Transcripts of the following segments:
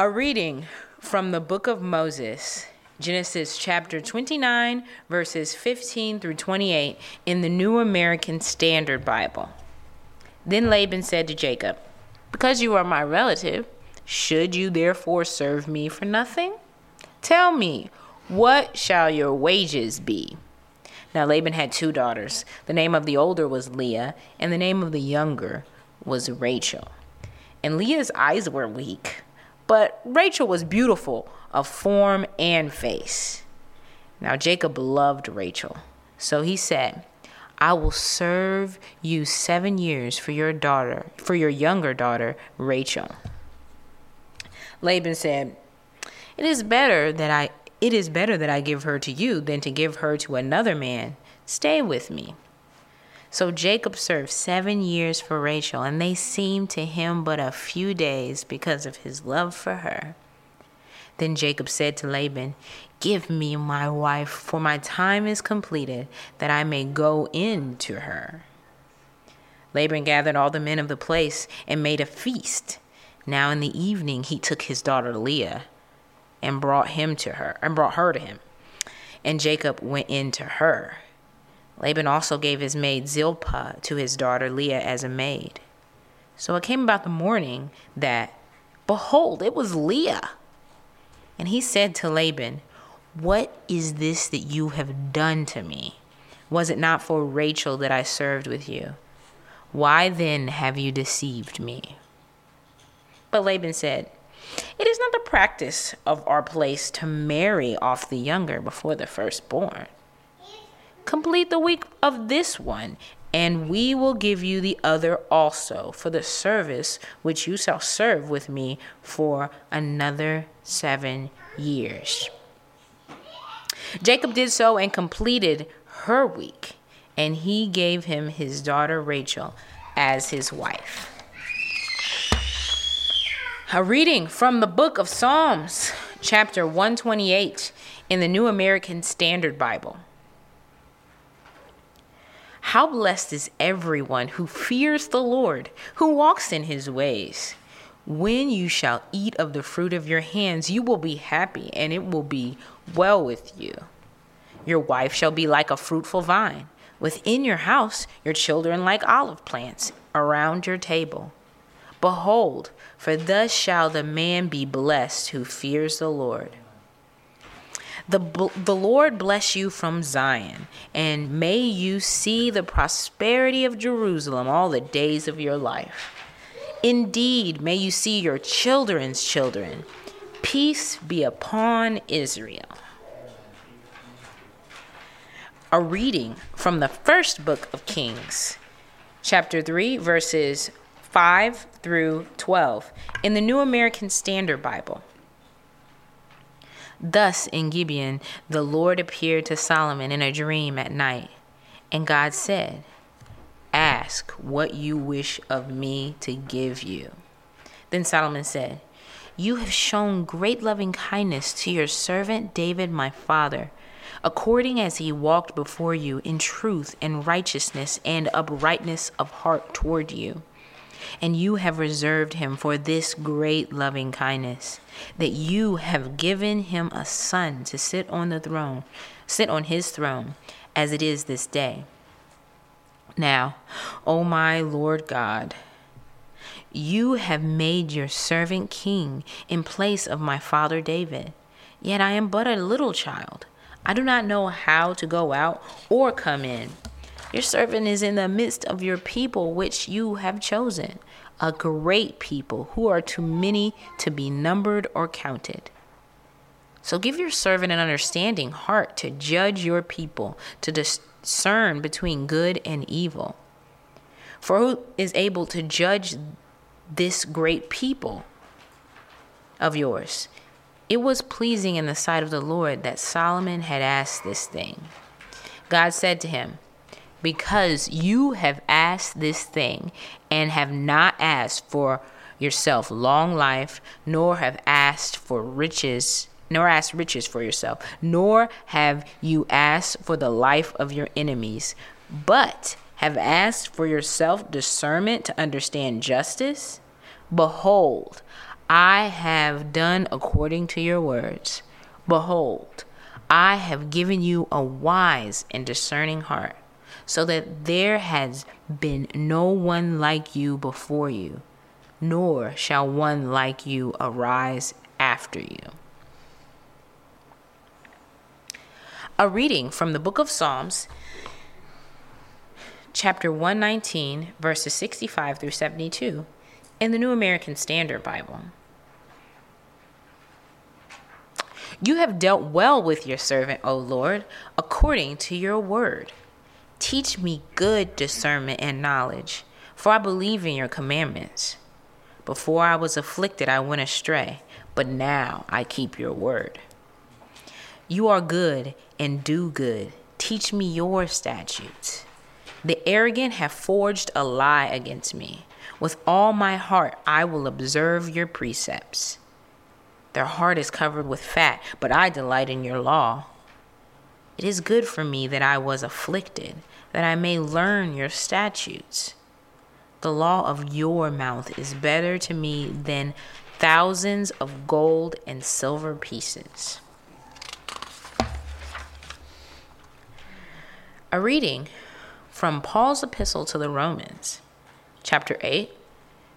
A reading from the book of Moses, Genesis chapter 29, verses 15 through 28 in the New American Standard Bible. Then Laban said to Jacob, Because you are my relative, should you therefore serve me for nothing? Tell me, what shall your wages be? Now Laban had two daughters. The name of the older was Leah, and the name of the younger was Rachel. And Leah's eyes were weak but Rachel was beautiful of form and face. Now Jacob loved Rachel, so he said, I will serve you seven years for your daughter, for your younger daughter, Rachel. Laban said, It is better that I it is better that I give her to you than to give her to another man. Stay with me. So Jacob served seven years for Rachel, and they seemed to him but a few days because of his love for her. Then Jacob said to Laban, Give me my wife, for my time is completed, that I may go in to her. Laban gathered all the men of the place and made a feast. Now in the evening he took his daughter Leah and brought him to her and brought her to him. And Jacob went in to her. Laban also gave his maid Zilpah to his daughter Leah as a maid. So it came about the morning that, behold, it was Leah. And he said to Laban, What is this that you have done to me? Was it not for Rachel that I served with you? Why then have you deceived me? But Laban said, It is not the practice of our place to marry off the younger before the firstborn complete the week of this one, and we will give you the other also for the service which you shall serve with me for another seven years. Jacob did so and completed her week, and he gave him his daughter Rachel as his wife. A reading from the book of Psalms, chapter 128 in the New American Standard Bible. How blessed is everyone who fears the Lord, who walks in his ways. When you shall eat of the fruit of your hands, you will be happy, and it will be well with you. Your wife shall be like a fruitful vine. Within your house, your children like olive plants around your table. Behold, for thus shall the man be blessed who fears the Lord. The, the Lord bless you from Zion, and may you see the prosperity of Jerusalem all the days of your life. Indeed, may you see your children's children. Peace be upon Israel. A reading from the first book of Kings, chapter 3, verses 5 through 12, in the New American Standard Bible. Thus in Gibeon, the Lord appeared to Solomon in a dream at night. And God said, Ask what you wish of me to give you. Then Solomon said, You have shown great loving kindness to your servant David, my father, according as he walked before you in truth and righteousness and uprightness of heart toward you and you have reserved him for this great loving kindness, that you have given him a son to sit on the throne, sit on his throne, as it is this day. Now, O my Lord God, you have made your servant king in place of my father David. Yet I am but a little child. I do not know how to go out or come in. Your servant is in the midst of your people, which you have chosen, a great people who are too many to be numbered or counted. So give your servant an understanding heart to judge your people, to discern between good and evil. For who is able to judge this great people of yours? It was pleasing in the sight of the Lord that Solomon had asked this thing. God said to him, because you have asked this thing and have not asked for yourself long life, nor have asked for riches, nor asked riches for yourself, nor have you asked for the life of your enemies, but have asked for yourself discernment to understand justice. Behold, I have done according to your words. Behold, I have given you a wise and discerning heart, so that there has been no one like you before you, nor shall one like you arise after you. A reading from the book of Psalms, chapter 119, verses 65 through 72, in the New American Standard Bible. You have dealt well with your servant, O Lord, according to your word. Teach me good discernment and knowledge, for I believe in your commandments. Before I was afflicted, I went astray, but now I keep your word. You are good and do good. Teach me your statutes. The arrogant have forged a lie against me. With all my heart, I will observe your precepts. Their heart is covered with fat, but I delight in your law. It is good for me that I was afflicted, that I may learn your statutes. The law of your mouth is better to me than thousands of gold and silver pieces. A reading from Paul's epistle to the Romans, chapter 8,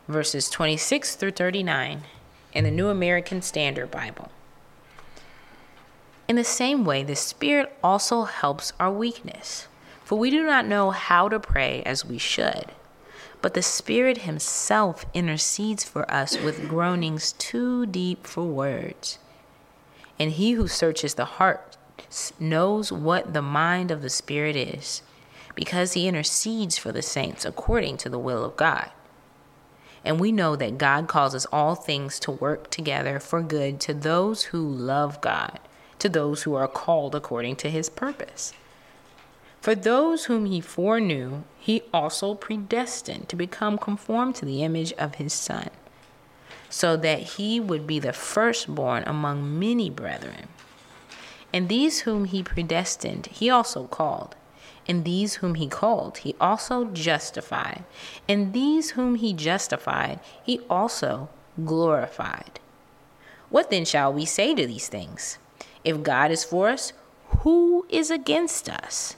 verses 26 through 39 in the New American Standard Bible. In the same way, the Spirit also helps our weakness, for we do not know how to pray as we should. But the Spirit Himself intercedes for us with groanings too deep for words. And He who searches the heart knows what the mind of the Spirit is, because he intercedes for the saints according to the will of God. And we know that God causes all things to work together for good to those who love God, to those who are called according to his purpose. For those whom he foreknew, he also predestined to become conformed to the image of his Son, so that he would be the firstborn among many brethren. And these whom he predestined, he also called. And these whom he called, he also justified. And these whom he justified, he also glorified. What then shall we say to these things? If God is for us, who is against us?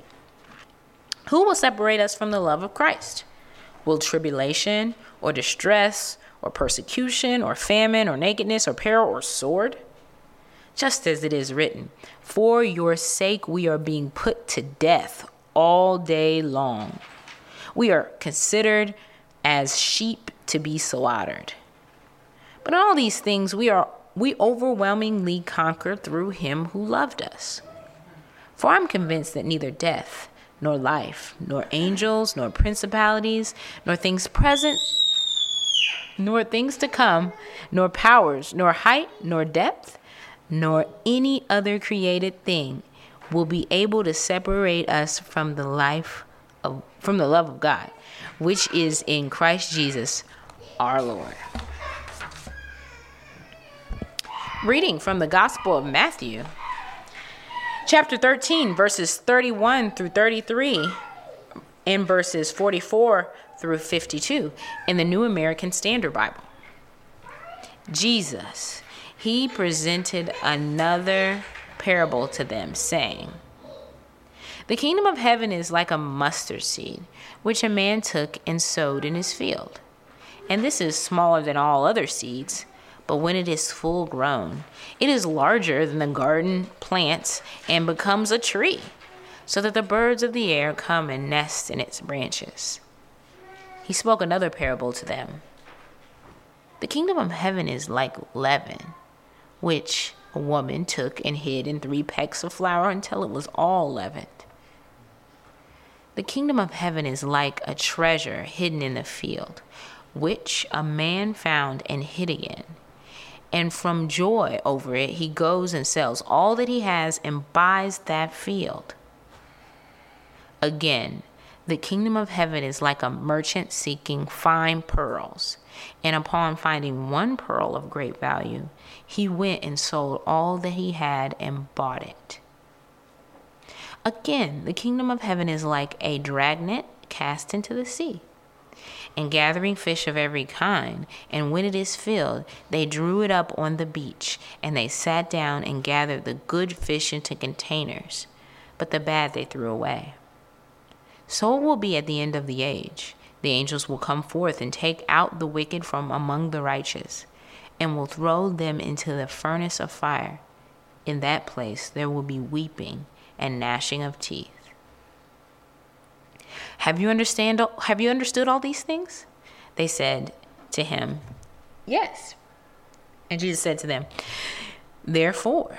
Who will separate us from the love of Christ? Will tribulation, or distress, or persecution, or famine, or nakedness, or peril, or sword? just as it is written, For your sake we are being put to death all day long. We are considered as sheep to be slaughtered. But in all these things we are we overwhelmingly conquer through him who loved us. For I'm convinced that neither death, nor life, nor angels, nor principalities, nor things present, nor things to come, nor powers, nor height, nor depth, nor any other created thing will be able to separate us from the life of from the love of God, which is in Christ Jesus our Lord. Reading from the Gospel of Matthew, chapter 13, verses 31 through 33, and verses 44 through 52 in the New American Standard Bible. Jesus he presented another parable to them, saying, The kingdom of heaven is like a mustard seed, which a man took and sowed in his field. And this is smaller than all other seeds, but when it is full grown, it is larger than the garden plants and becomes a tree, so that the birds of the air come and nest in its branches. He spoke another parable to them. The kingdom of heaven is like leaven which a woman took and hid in three pecks of flour until it was all leavened. The kingdom of heaven is like a treasure hidden in the field, which a man found and hid again. And from joy over it, he goes and sells all that he has and buys that field. Again, the kingdom of heaven is like a merchant seeking fine pearls. And upon finding one pearl of great value, he went and sold all that he had and bought it. Again, the kingdom of heaven is like a dragnet cast into the sea and gathering fish of every kind. And when it is filled, they drew it up on the beach, and they sat down and gathered the good fish into containers, but the bad they threw away. So it will be at the end of the age. The angels will come forth and take out the wicked from among the righteous, and will throw them into the furnace of fire. In that place there will be weeping and gnashing of teeth. Have you understand have you understood all these things? They said to him, Yes. And Jesus said to them, Therefore,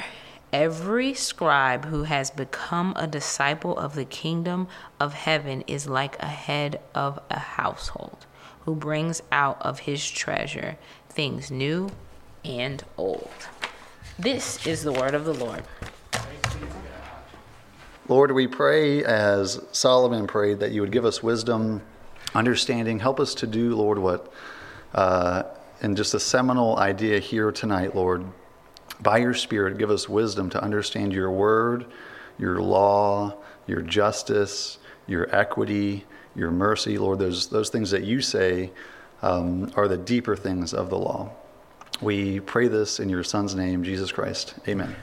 every scribe who has become a disciple of the kingdom of heaven is like a head of a household who brings out of his treasure things new and old. This is the word of the Lord. Lord, we pray as Solomon prayed that you would give us wisdom, understanding. Help us to do, Lord, what, uh, and just a seminal idea here tonight, Lord. By your Spirit, give us wisdom to understand your word, your law, your justice, your equity, your mercy. Lord, those, those things that you say um, are the deeper things of the law. We pray this in your Son's name, Jesus Christ. Amen.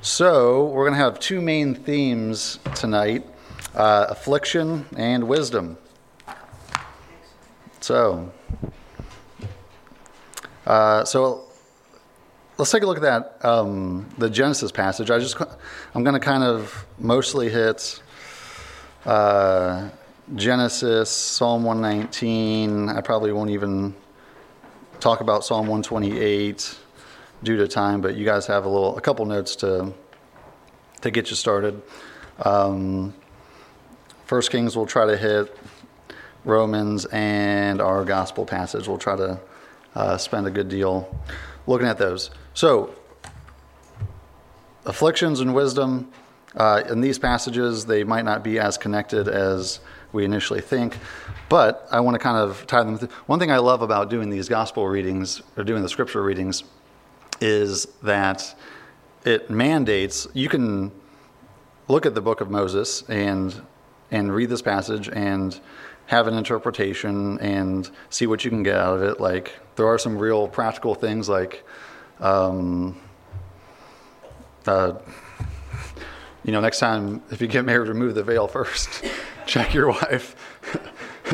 So, we're going to have two main themes tonight uh, affliction and wisdom. So, uh, so let's take a look at that um, the Genesis passage. I just I'm going to kind of mostly hit uh, Genesis, Psalm 119. I probably won't even talk about Psalm 128 due to time, but you guys have a little, a couple notes to to get you started. Um, First Kings we'll try to hit Romans and our gospel passage. We'll try to uh, spend a good deal looking at those. So, afflictions and wisdom. Uh, in these passages, they might not be as connected as we initially think, but I want to kind of tie them. Th- One thing I love about doing these gospel readings or doing the scripture readings is that it mandates you can look at the book of Moses and and read this passage and have an interpretation and see what you can get out of it. Like there are some real practical things like, um, uh, you know, next time if you get married, remove the veil first. Check your wife.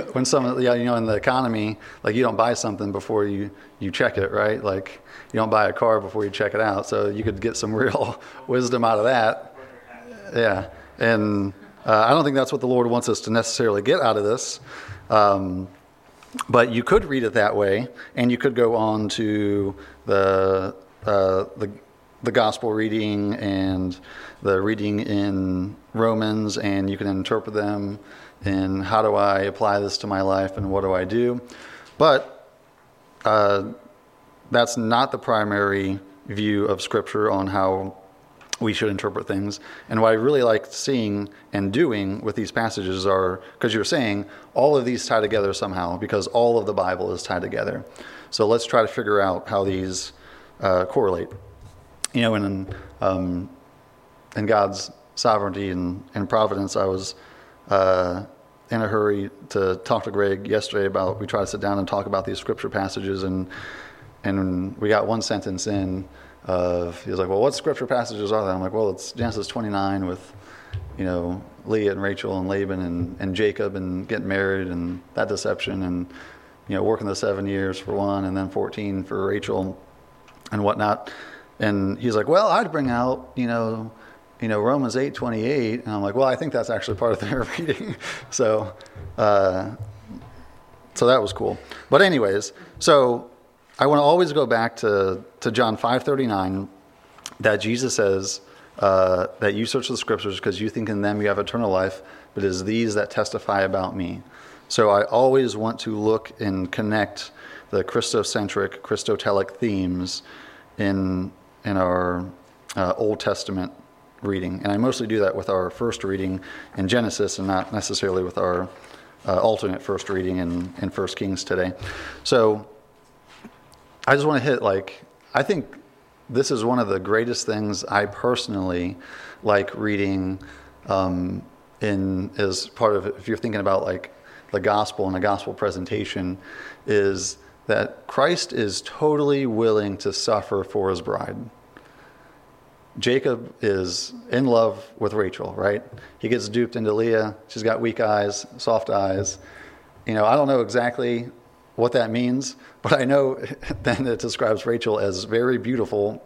when some, yeah, you know, in the economy, like you don't buy something before you you check it, right? Like you don't buy a car before you check it out. So you could get some real wisdom out of that. Yeah, and uh, I don't think that's what the Lord wants us to necessarily get out of this. Um, but you could read it that way, and you could go on to the uh, the the gospel reading and the reading in Romans, and you can interpret them and how do I apply this to my life and what do I do. But uh, that's not the primary view of Scripture on how we should interpret things. And what I really like seeing and doing with these passages are because you're saying all of these tie together somehow because all of the Bible is tied together. So let's try to figure out how these uh, correlate. You know, in um, in God's sovereignty and, and providence, I was uh, in a hurry to talk to Greg yesterday about. We try to sit down and talk about these scripture passages, and and we got one sentence in of he was like, well, what scripture passages are there? I'm like, well, it's Genesis 29 with, you know, Leah and Rachel and Laban and, and Jacob and getting married and that deception and, you know, working the seven years for one and then 14 for Rachel and whatnot. And he's like, well, I'd bring out, you know, you know, Romans 8, 28. And I'm like, well, I think that's actually part of their reading. so, uh, so that was cool. But anyways, so I want to always go back to, to John 5:39 that Jesus says uh, that you search the scriptures because you think in them you have eternal life, but it is these that testify about me. So I always want to look and connect the Christocentric, Christotelic themes in, in our uh, Old Testament reading. And I mostly do that with our first reading in Genesis and not necessarily with our uh, alternate first reading in, in 1 Kings today. So I just want to hit like, I think this is one of the greatest things I personally like reading um, in as part of if you're thinking about like the gospel and the gospel presentation is that Christ is totally willing to suffer for his bride. Jacob is in love with Rachel, right? He gets duped into Leah. She's got weak eyes, soft eyes. You know, I don't know exactly what that means, but I know then it describes Rachel as very beautiful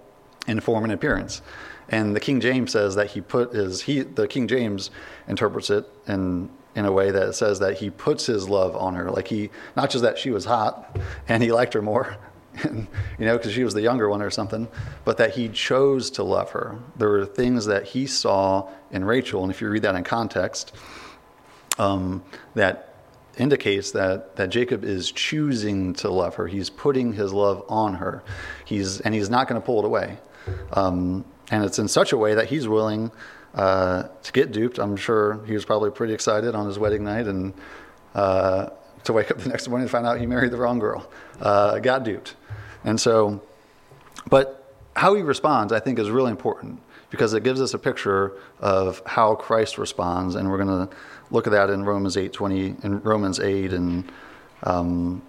in form and appearance. And the King James says that he put his he the King James interprets it in in a way that says that he puts his love on her. Like he not just that she was hot and he liked her more, you know, because she was the younger one or something, but that he chose to love her. There were things that he saw in Rachel, and if you read that in context, um, that indicates that, that Jacob is choosing to love her. He's putting his love on her. He's, and he's not going to pull it away. Um, and it's in such a way that he's willing uh, to get duped. I'm sure he was probably pretty excited on his wedding night and uh, to wake up the next morning and find out he married the wrong girl. Uh, got duped. And so, but how he responds, I think, is really important because it gives us a picture of how Christ responds, and we're going to look at that in Romans eight twenty, in Romans eight, and um,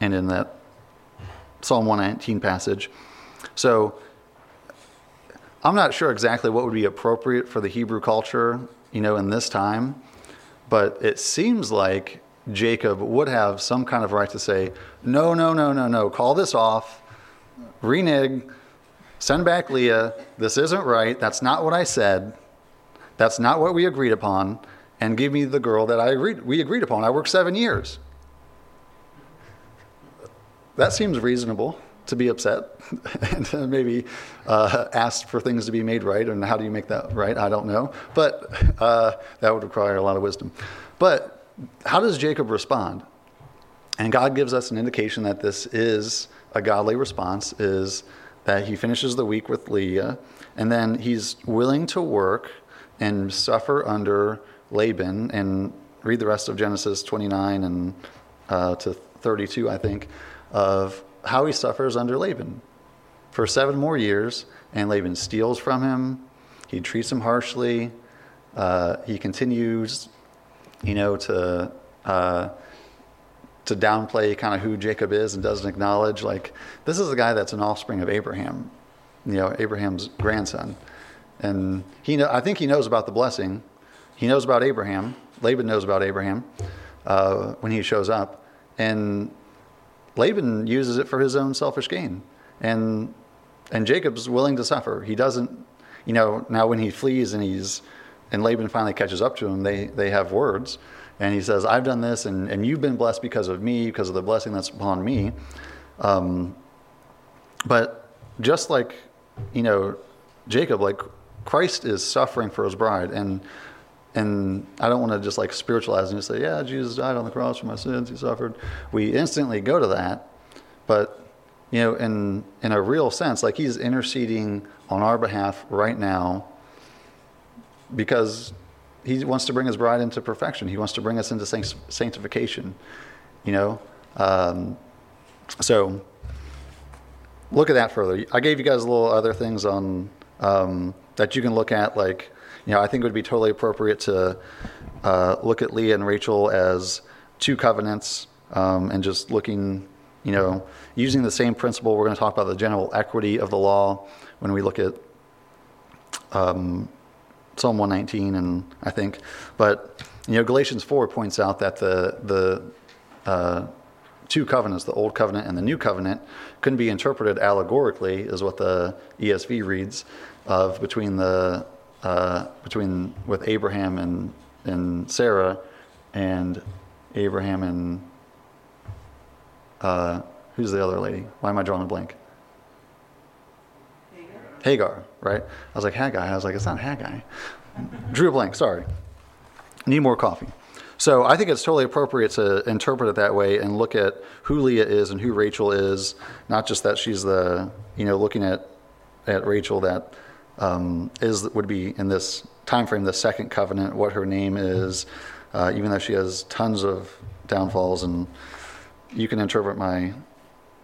and in that Psalm one nineteen passage. So. I'm not sure exactly what would be appropriate for the Hebrew culture, you know, in this time, but it seems like Jacob would have some kind of right to say, no, no, no, no, no, call this off, renege, send back Leah, this isn't right, that's not what I said, that's not what we agreed upon, and give me the girl that I agreed, we agreed upon. I worked seven years. That seems reasonable to be upset and maybe uh, ask for things to be made right. And how do you make that right? I don't know. But uh, that would require a lot of wisdom. But how does Jacob respond? And God gives us an indication that this is a godly response is that he finishes the week with Leah and then he's willing to work and suffer under Laban and read the rest of Genesis 29 and uh, to 32 I think of how he suffers under Laban for seven more years, and Laban steals from him. He treats him harshly. Uh, he continues, you know, to uh, to downplay kind of who Jacob is and doesn't acknowledge like this is a guy that's an offspring of Abraham, you know, Abraham's grandson, and he know, I think he knows about the blessing. He knows about Abraham. Laban knows about Abraham uh, when he shows up, and Laban uses it for his own selfish gain. And and Jacob's willing to suffer. He doesn't, you know, now when he flees and he's and Laban finally catches up to him, they they have words. And he says, I've done this and, and you've been blessed because of me, because of the blessing that's upon me. Um, but just like, you know, Jacob, like Christ is suffering for his bride. And and I don't want to just like spiritualize and just say, yeah, Jesus died on the cross for my sins, he suffered. We instantly go to that, but you know, in in a real sense, like he's interceding on our behalf right now because he wants to bring his bride into perfection. He wants to bring us into sanctification. You know, um, so look at that further. I gave you guys a little other things on um, that you can look at, like you know, I think it would be totally appropriate to uh, look at Leah and Rachel as two covenants um, and just looking, you know, using the same principle. We're going to talk about the general equity of the law when we look at um, Psalm 119, and I think, but you know, Galatians 4 points out that the the uh, two covenants, the old covenant and the new covenant, couldn't be interpreted allegorically, is what the ESV reads, of between the uh, between with Abraham and and Sarah, and Abraham and uh, who's the other lady? Why am I drawing a blank? Hagar. Hagar, right? I was like Haggai. I was like, it's not Haggai. Drew a blank. Sorry. Need more coffee. So I think it's totally appropriate to interpret it that way and look at who Leah is and who Rachel is, not just that she's the, you know, looking at, at Rachel that um, is would be in this time frame, the second covenant, what her name is, uh, even though she has tons of downfalls. And you can interpret my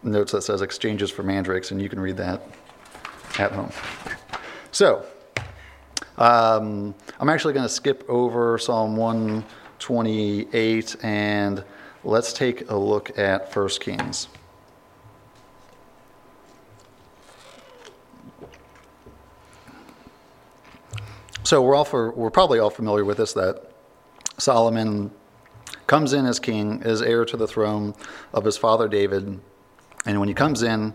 notes that says exchanges for mandrakes, and you can read that at home. So, um, I'm actually going to skip over Psalm 128 and let's take a look at 1 Kings. So we're all for, we're probably all familiar with this that Solomon comes in as king, as heir to the throne of his father David, and when he comes in,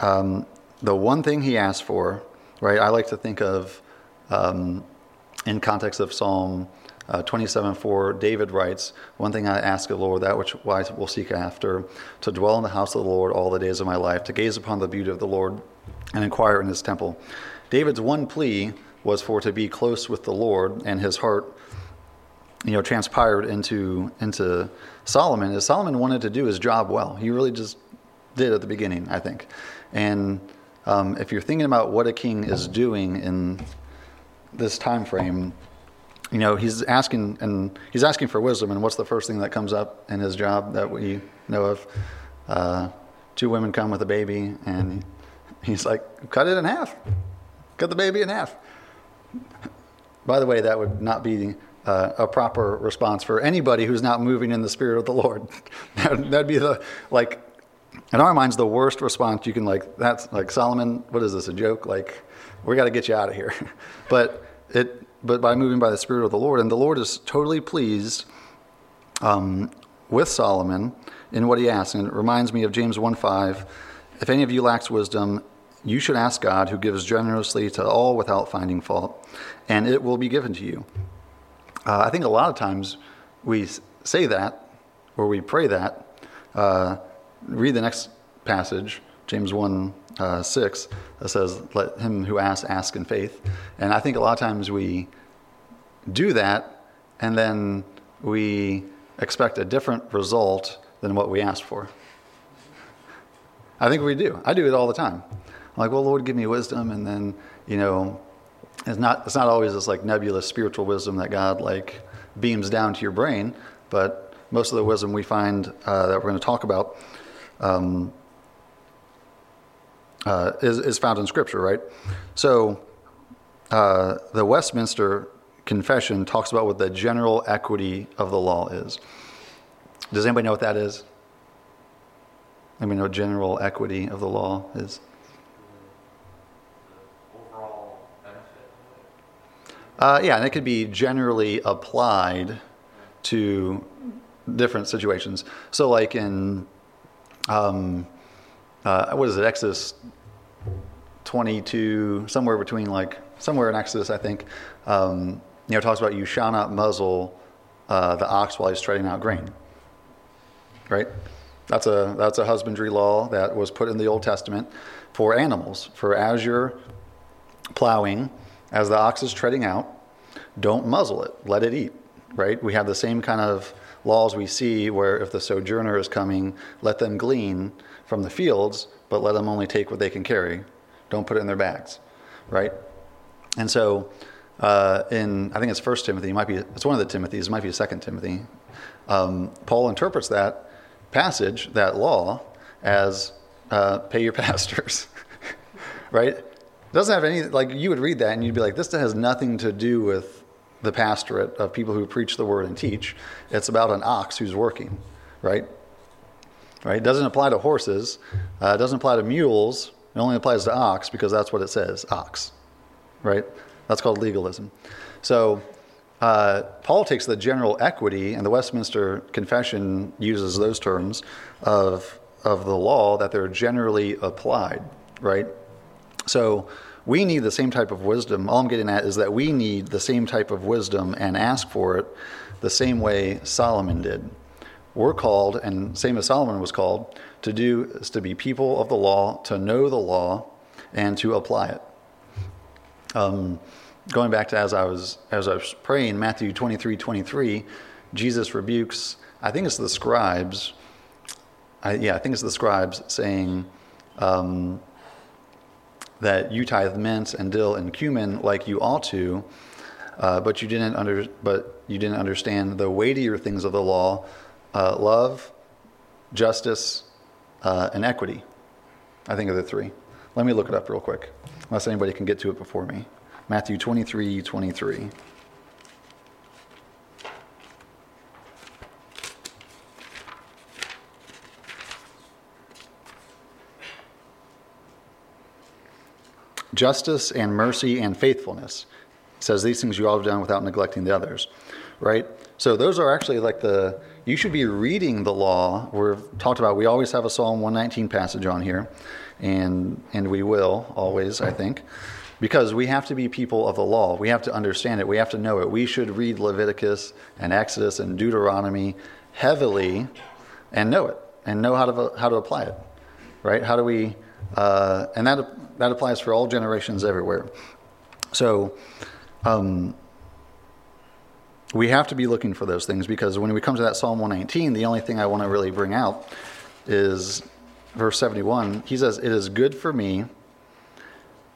um, the one thing he asks for, right? I like to think of um, in context of Psalm uh, 27 4, David writes, One thing I ask of the Lord, that which I will seek after, to dwell in the house of the Lord all the days of my life, to gaze upon the beauty of the Lord and inquire in his temple. David's one plea was for to be close with the Lord, and his heart, you know, transpired into into Solomon. As Solomon wanted to do his job well, he really just did at the beginning, I think. And um, if you're thinking about what a king is doing in this time frame, you know, he's asking and he's asking for wisdom. And what's the first thing that comes up in his job that we know of? Uh, two women come with a baby, and he's like, "Cut it in half. Cut the baby in half." By the way, that would not be uh, a proper response for anybody who's not moving in the spirit of the Lord. That'd be the like, in our minds, the worst response you can like. That's like Solomon. What is this? A joke? Like, we got to get you out of here. but it, but by moving by the spirit of the Lord, and the Lord is totally pleased um, with Solomon in what he asks. And it reminds me of James 1:5. If any of you lacks wisdom, you should ask God, who gives generously to all without finding fault, and it will be given to you. Uh, I think a lot of times we say that or we pray that. Uh, read the next passage, James 1 uh, 6, that says, Let him who asks ask in faith. And I think a lot of times we do that and then we expect a different result than what we asked for. I think we do. I do it all the time. I'm like, well, Lord, give me wisdom. And then, you know, it's not, it's not always this like nebulous spiritual wisdom that God like beams down to your brain, but most of the wisdom we find uh, that we're going to talk about um, uh, is, is found in Scripture, right? So uh, the Westminster Confession talks about what the general equity of the law is. Does anybody know what that is? Anybody know what general equity of the law is? Uh, yeah, and it could be generally applied to different situations. So, like in, um, uh, what is it, Exodus 22, somewhere between like, somewhere in Exodus, I think, um, you know, talks about you shall not muzzle uh, the ox while he's treading out grain. Right? That's a, that's a husbandry law that was put in the Old Testament for animals. For as you're plowing, as the ox is treading out, don't muzzle it, let it eat, right? We have the same kind of laws we see where if the sojourner is coming, let them glean from the fields, but let them only take what they can carry. Don't put it in their bags, right? And so, uh, in I think it's First Timothy, might be it's one of the Timothy's, it might be Second Timothy. Um, Paul interprets that passage, that law, as uh, pay your pastors, right? It doesn't have any like you would read that and you'd be like, this has nothing to do with the pastorate of people who preach the word and teach. It's about an ox who's working, right? Right? It doesn't apply to horses. Uh, it doesn't apply to mules. It only applies to ox because that's what it says, ox, right? That's called legalism. So uh, Paul takes the general equity, and the Westminster Confession uses those terms of of the law that they're generally applied, right? So we need the same type of wisdom. All I'm getting at is that we need the same type of wisdom and ask for it the same way Solomon did. We're called, and same as Solomon was called, to do is to be people of the law, to know the law, and to apply it. Um, going back to as I was as I was praying, Matthew 23, 23, Jesus rebukes, I think it's the scribes. I, yeah, I think it's the scribes saying um, that you tithe mint and dill and cumin like you ought to, uh, but you didn't under, but you didn't understand the weightier things of the law: uh, love, justice, uh, and equity. I think of the three. Let me look it up real quick, unless anybody can get to it before me. Matthew 23, 23. Justice and mercy and faithfulness. It says these things you all have done without neglecting the others, right? So those are actually like the you should be reading the law. We've talked about. We always have a Psalm 119 passage on here, and and we will always, I think, because we have to be people of the law. We have to understand it. We have to know it. We should read Leviticus and Exodus and Deuteronomy heavily, and know it and know how to how to apply it, right? How do we? Uh, and that that applies for all generations everywhere. So. Um, we have to be looking for those things because when we come to that Psalm 119, the only thing I want to really bring out is verse 71. He says, It is good for me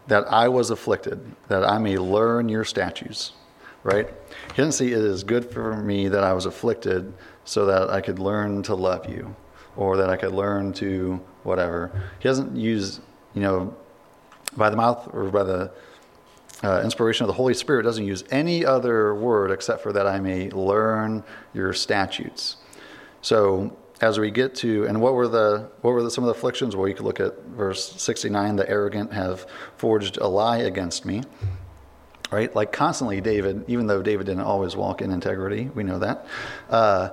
that I was afflicted, that I may learn your statutes. Right? He doesn't say, It is good for me that I was afflicted so that I could learn to love you or that I could learn to whatever. He doesn't use, you know, by the mouth or by the uh, inspiration of the Holy Spirit doesn't use any other word except for that I may learn your statutes. So as we get to and what were the what were the, some of the afflictions? Well, you could look at verse 69. The arrogant have forged a lie against me. Right, like constantly, David. Even though David didn't always walk in integrity, we know that. Uh,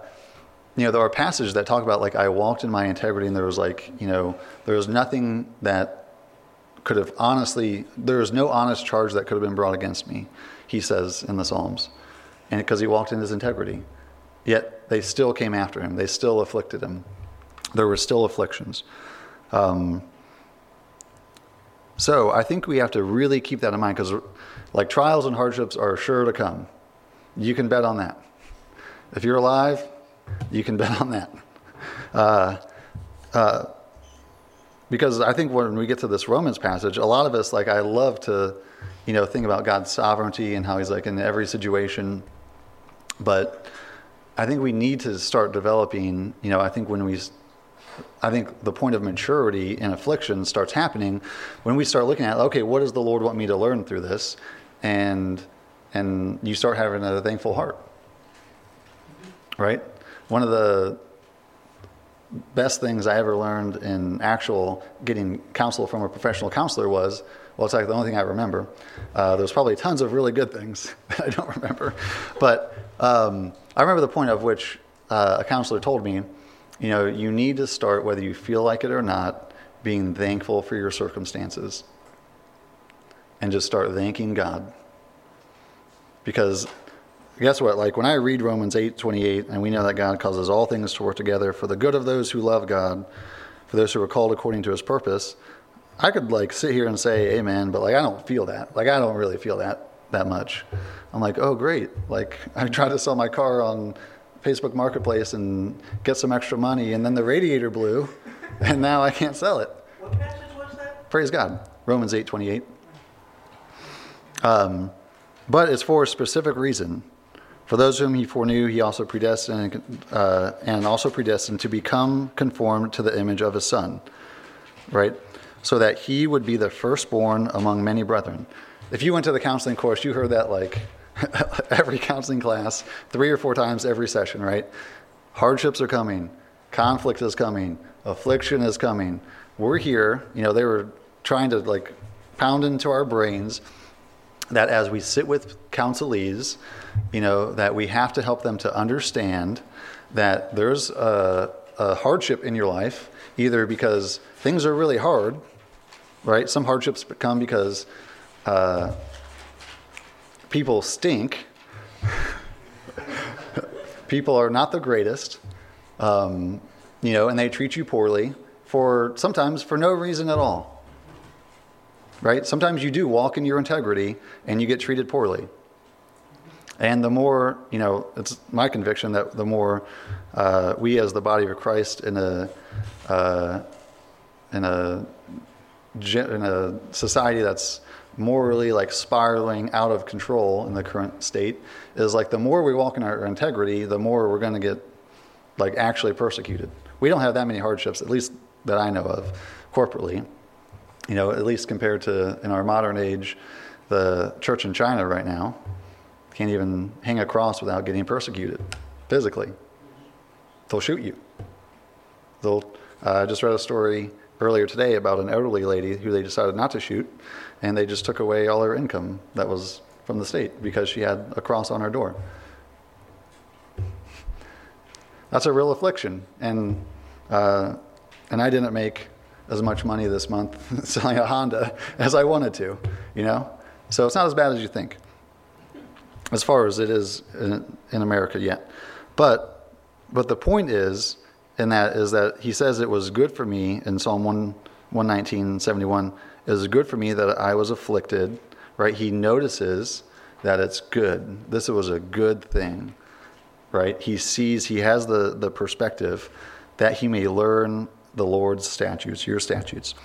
you know, there are passages that talk about like I walked in my integrity, and there was like you know there was nothing that could have honestly, there was no honest charge that could have been brought against me, he says in the Psalms. And because he walked in his integrity. Yet they still came after him, they still afflicted him. There were still afflictions. Um, so I think we have to really keep that in mind because, like, trials and hardships are sure to come. You can bet on that. If you're alive, you can bet on that. Uh, uh, because I think when we get to this Romans passage, a lot of us like I love to, you know, think about God's sovereignty and how He's like in every situation, but I think we need to start developing. You know, I think when we, I think the point of maturity in affliction starts happening when we start looking at okay, what does the Lord want me to learn through this, and and you start having a thankful heart, right? One of the best things I ever learned in actual getting counsel from a professional counselor was well, it's like the only thing I remember. Uh, there's probably tons of really good things that I don't remember. But um, I remember the point of which uh, a counselor told me, you know, you need to start, whether you feel like it or not, being thankful for your circumstances. And just start thanking God. Because guess what? Like when I read Romans 8 28, and we know that God causes all things to work together for the good of those who love God, for those who are called according to his purpose, I could like sit here and say amen, but like I don't feel that. Like I don't really feel that that much. I'm like, oh great. Like I tried to sell my car on Facebook Marketplace and get some extra money, and then the radiator blew, and now I can't sell it. What passage was that? Praise God. Romans 8 28. Um, but it's for a specific reason. For those whom he foreknew, he also predestined uh, and also predestined to become conformed to the image of his son, right? So that he would be the firstborn among many brethren. If you went to the counseling course, you heard that like every counseling class, three or four times every session, right? Hardships are coming, conflict is coming, affliction is coming. We're here, you know, they were trying to like pound into our brains that as we sit with counselees, you know, that we have to help them to understand that there's a, a hardship in your life, either because things are really hard, right? Some hardships come because uh, people stink. people are not the greatest, um, you know, and they treat you poorly for sometimes for no reason at all right? Sometimes you do walk in your integrity and you get treated poorly. And the more, you know, it's my conviction that the more uh, we as the body of Christ in a, uh, in a, in a society that's morally like spiraling out of control in the current state is like the more we walk in our integrity, the more we're going to get like actually persecuted. We don't have that many hardships, at least that I know of, corporately. You know, at least compared to in our modern age, the church in China right now can't even hang a cross without getting persecuted physically. They'll shoot you. They'll. Uh, I just read a story earlier today about an elderly lady who they decided not to shoot, and they just took away all her income that was from the state because she had a cross on her door. That's a real affliction, and uh, and I didn't make as much money this month selling a Honda as I wanted to, you know. So it's not as bad as you think, as far as it is in, in America yet. But but the point is, in that is that he says it was good for me in Psalm 1, 119, 71 it was good for me that I was afflicted, right? He notices that it's good. This was a good thing, right? He sees, he has the, the perspective that he may learn the Lord's statutes, your statutes.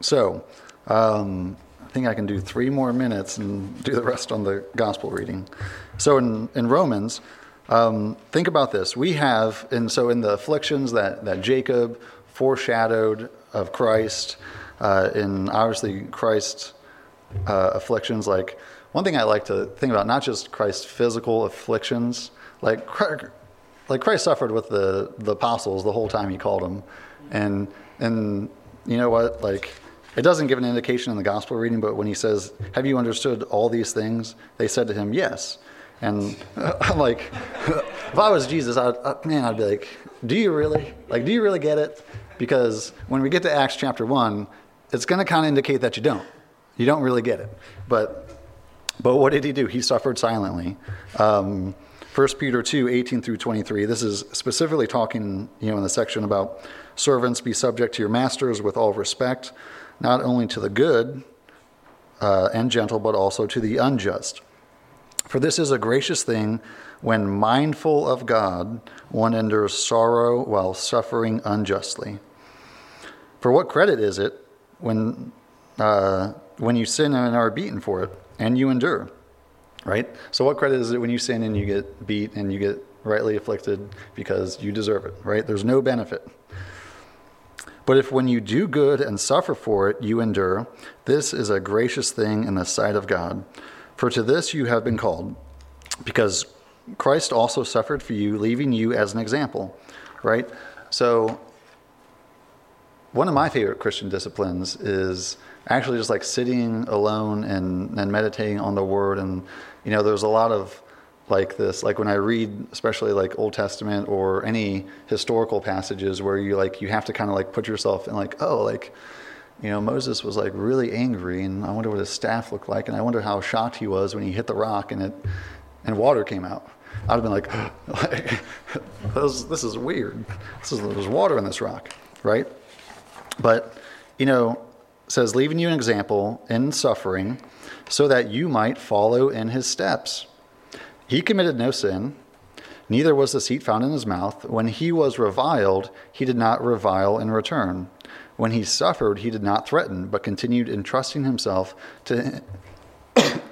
So, um, I think I can do three more minutes and do the rest on the gospel reading. So, in, in Romans, um, think about this. We have, and so in the afflictions that, that Jacob foreshadowed of Christ, uh, in obviously Christ's uh, afflictions. Like one thing I like to think about, not just Christ's physical afflictions, like like Christ suffered with the the apostles the whole time he called them, and and you know what, like. It doesn't give an indication in the gospel reading, but when he says, Have you understood all these things? They said to him, Yes. And I'm like, if I was Jesus, I'd, man, I'd be like, Do you really? Like, do you really get it? because when we get to Acts chapter 1, it's going to kind of indicate that you don't. You don't really get it. But, but what did he do? He suffered silently. Um, 1 Peter 2, 18 through 23. This is specifically talking, you know, in the section about servants be subject to your masters with all respect, not only to the good uh, and gentle, but also to the unjust. For this is a gracious thing when mindful of God, one endures sorrow while suffering unjustly. For what credit is it when, uh, when you sin and are beaten for it and you endure? Right? So, what credit is it when you sin and you get beat and you get rightly afflicted because you deserve it? Right? There's no benefit. But if when you do good and suffer for it, you endure, this is a gracious thing in the sight of God. For to this you have been called, because Christ also suffered for you, leaving you as an example. Right? So, one of my favorite Christian disciplines is actually just like sitting alone and, and meditating on the word. And, you know, there's a lot of like this, like when I read, especially like Old Testament or any historical passages where you like, you have to kind of like put yourself in like, oh, like, you know, Moses was like really angry and I wonder what his staff looked like. And I wonder how shocked he was when he hit the rock and it, and water came out. I'd have been like, this, this is weird. This is, there's water in this rock, right? But, you know, says, leaving you an example in suffering so that you might follow in his steps. He committed no sin, neither was deceit found in his mouth. When he was reviled, he did not revile in return. When he suffered, he did not threaten, but continued entrusting himself to,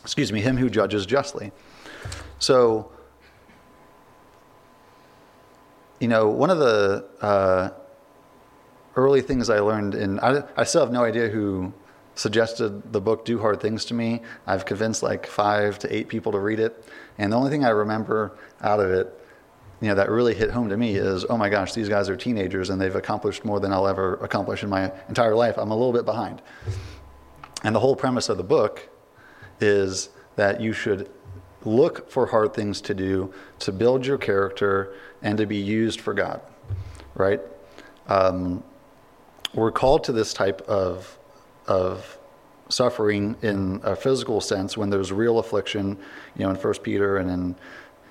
excuse me, him who judges justly. So, you know, one of the uh, early things I learned, and I, I still have no idea who suggested the book Do Hard Things to me. I've convinced like five to eight people to read it. And the only thing I remember out of it, you know, that really hit home to me is, oh my gosh, these guys are teenagers and they've accomplished more than I'll ever accomplish in my entire life. I'm a little bit behind. And the whole premise of the book is that you should look for hard things to do to build your character and to be used for God, right? Um, we're called to this type of, of suffering in a physical sense when there's real affliction, you know, in First Peter and in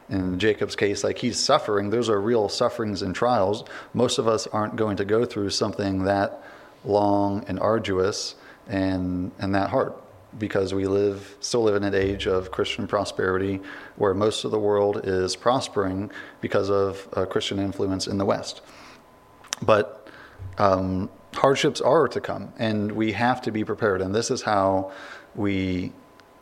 in Jacob's case, like he's suffering, those are real sufferings and trials. Most of us aren't going to go through something that long and arduous and and that hard, because we live still live in an age of Christian prosperity where most of the world is prospering because of uh, Christian influence in the West. But um, hardships are to come, and we have to be prepared. And this is how we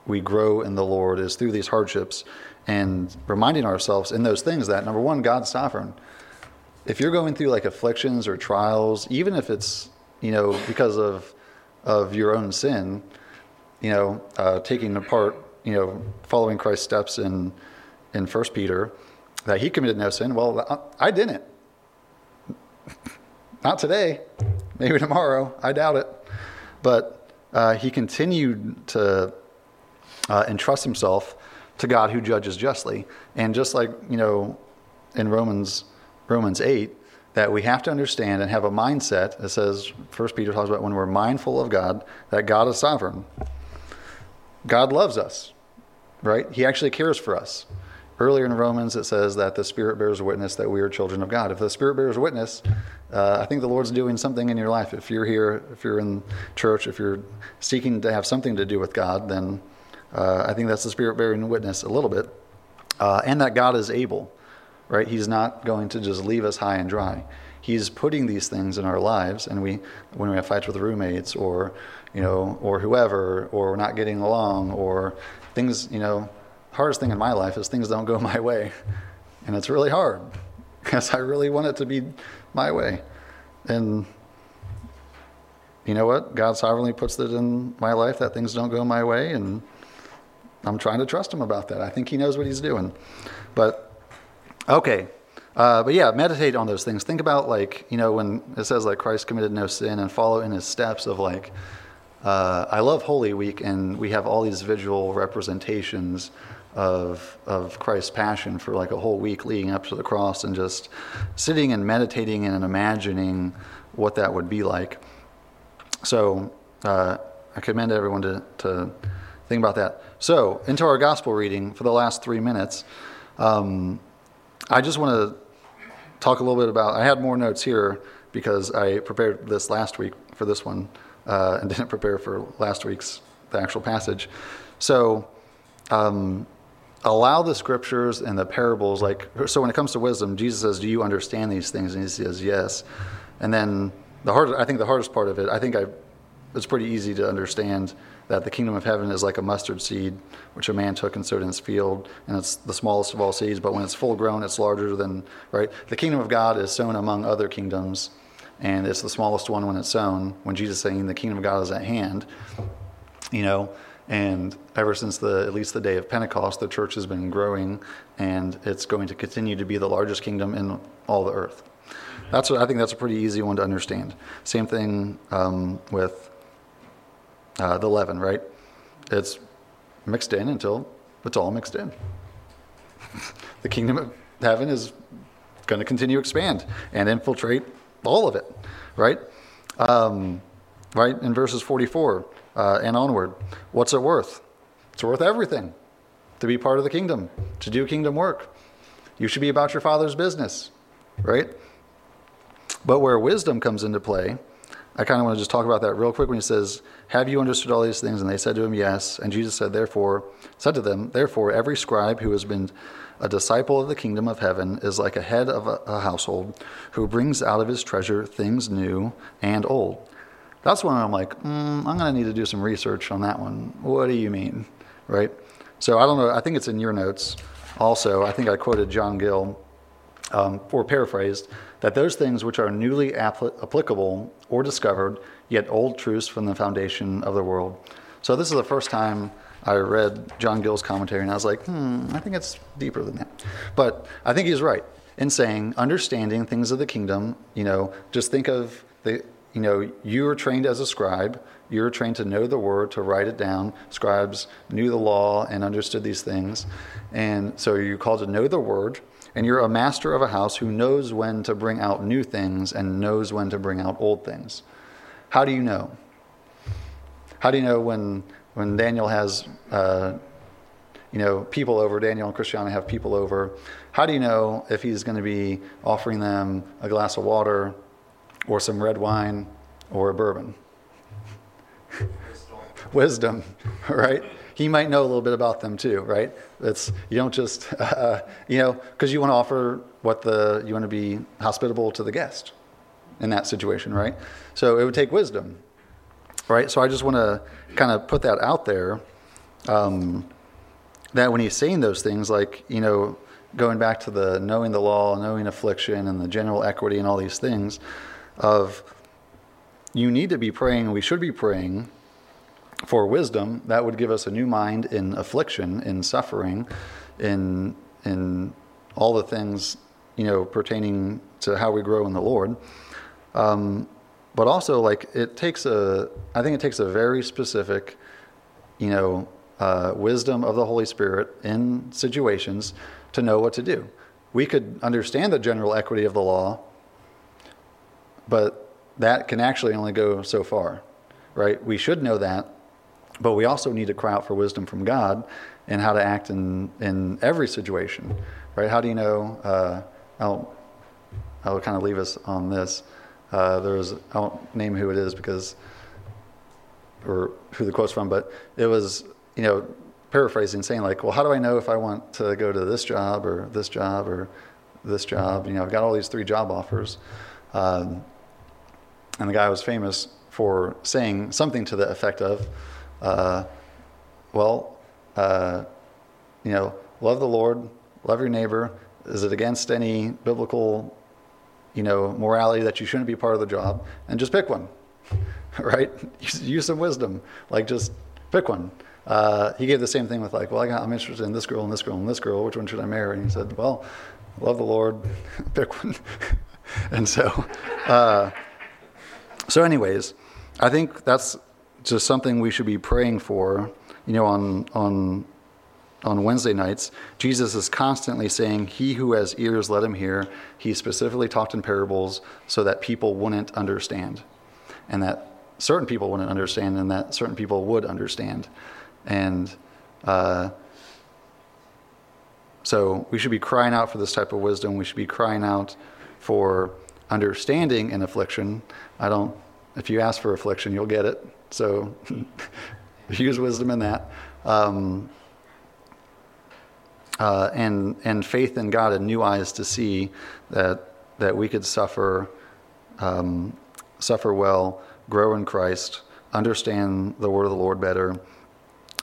we grow in the Lord is through these hardships and reminding ourselves in those things that number one, God's sovereign. If you're going through like afflictions or trials, even if it's you know because of of your own sin, you know, uh, taking apart, you know, following Christ's steps in in First Peter, that he committed no sin. Well, I didn't. Not today. Maybe tomorrow. I doubt it. But uh, he continued to uh, entrust himself to God who judges justly. And just like, you know, in Romans Romans 8, that we have to understand and have a mindset that says, First Peter talks about when we're mindful of God, that God is sovereign. God loves us, right? He actually cares for us. Earlier in Romans, it says that the Spirit bears witness that we are children of God. If the Spirit bears witness, uh, I think the Lord's doing something in your life. If you're here, if you're in church, if you're seeking to have something to do with God, then uh, I think that's the Spirit bearing witness a little bit. Uh, and that God is able, right? He's not going to just leave us high and dry. He's putting these things in our lives, and we, when we have fights with roommates or you know, or whoever, or we're not getting along, or things, you know, hardest thing in my life is things don't go my way. And it's really hard because I really want it to be my way. And you know what? God sovereignly puts it in my life that things don't go my way, and I'm trying to trust Him about that. I think He knows what He's doing. But, okay. Uh, but yeah, meditate on those things. Think about, like, you know, when it says, like, Christ committed no sin and follow in His steps of, like, uh, I love Holy Week, and we have all these visual representations of of Christ's passion for like a whole week leading up to the cross, and just sitting and meditating and imagining what that would be like. So uh, I commend everyone to, to think about that. So into our gospel reading for the last three minutes. Um, I just want to talk a little bit about. I had more notes here because I prepared this last week for this one uh, and didn't prepare for last week's the actual passage. So um, allow the scriptures and the parables like so when it comes to wisdom jesus says do you understand these things? And he says yes. And then the hard i think the hardest part of it i think i it's pretty easy to understand that the kingdom of heaven is like a mustard seed which a man took and sowed in his field and it's the smallest of all seeds but when it's full grown it's larger than right? The kingdom of god is sown among other kingdoms and it's the smallest one when it's sown. When Jesus is saying the kingdom of God is at hand, you know, and ever since the at least the day of Pentecost, the church has been growing, and it's going to continue to be the largest kingdom in all the earth. That's what, I think that's a pretty easy one to understand. Same thing um, with uh, the leaven, right? It's mixed in until it's all mixed in. the kingdom of heaven is going to continue to expand and infiltrate all of it, right? Um, right in verses 44 uh, and onward. What's it worth? It's worth everything to be part of the kingdom, to do kingdom work. You should be about your father's business, right? But where wisdom comes into play, I kind of want to just talk about that real quick when he says, Have you understood all these things? And they said to him, Yes. And Jesus said, Therefore, said to them, Therefore, every scribe who has been a disciple of the kingdom of heaven is like a head of a, a household who brings out of his treasure things new and old. That's when I'm like, mm, I'm going to need to do some research on that one. What do you mean? Right? So I don't know. I think it's in your notes also. I think I quoted John Gill, um, or paraphrased, that those things which are newly apl- applicable or discovered, yet old truths from the foundation of the world. So this is the first time I read John Gill's commentary and I was like, hmm, I think it's deeper than that. But I think he's right in saying understanding things of the kingdom, you know, just think of the, you know, you were trained as a scribe. You were trained to know the word, to write it down. Scribes knew the law and understood these things. And so you're called to know the word. And you're a master of a house who knows when to bring out new things and knows when to bring out old things. How do you know? How do you know when when Daniel has, uh, you know, people over, Daniel and Christiana have people over, how do you know if he's going to be offering them a glass of water or some red wine or a bourbon? wisdom, right? He might know a little bit about them too, right? It's you don't just uh, you know because you want to offer what the you want to be hospitable to the guest in that situation, right? So it would take wisdom, right? So I just want to kind of put that out there. Um, that when he's saying those things, like you know, going back to the knowing the law, knowing affliction, and the general equity, and all these things, of you need to be praying. We should be praying for wisdom. That would give us a new mind in affliction, in suffering, in in all the things you know pertaining to how we grow in the Lord. Um, but also, like it takes a, I think it takes a very specific, you know, uh, wisdom of the Holy Spirit in situations to know what to do. We could understand the general equity of the law, but that can actually only go so far, right? We should know that, but we also need to cry out for wisdom from God and how to act in, in every situation, right? How do you know? Uh, I'll, I'll kind of leave us on this. Uh, there was, I won't name who it is because, or who the quote's from, but it was, you know, paraphrasing, saying like, well, how do I know if I want to go to this job or this job or this job? You know, I've got all these three job offers. Um, and the guy was famous for saying something to the effect of, uh, well, uh, you know, love the Lord, love your neighbor. Is it against any biblical you know, morality that you shouldn't be part of the job, and just pick one, right? Use some wisdom, like just pick one. Uh, he gave the same thing with like, well, I am interested in this girl and this girl and this girl. Which one should I marry? And he said, well, love the Lord, pick one. and so, uh, so anyways, I think that's just something we should be praying for. You know, on on on Wednesday nights, Jesus is constantly saying, He who has ears, let him hear. He specifically talked in parables so that people wouldn't understand, and that certain people wouldn't understand, and that certain people would understand. And uh, so we should be crying out for this type of wisdom. We should be crying out for understanding in affliction. I don't, if you ask for affliction, you'll get it. So use wisdom in that. Um, uh, and and faith in God and new eyes to see that that we could suffer um, suffer well, grow in Christ, understand the word of the Lord better,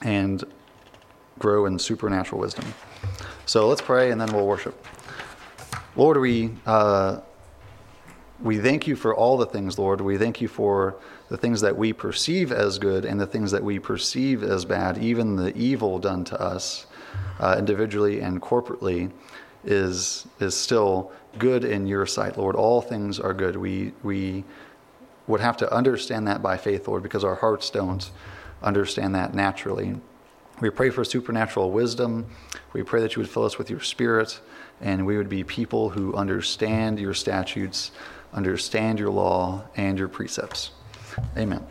and grow in supernatural wisdom. So let's pray and then we'll worship. Lord, we uh, we thank you for all the things, Lord. We thank you for the things that we perceive as good and the things that we perceive as bad, even the evil done to us uh, individually and corporately, is is still good in your sight, Lord. All things are good. We we would have to understand that by faith, Lord, because our hearts don't understand that naturally. We pray for supernatural wisdom. We pray that you would fill us with your spirit and we would be people who understand your statutes, understand your law, and your precepts. Amen.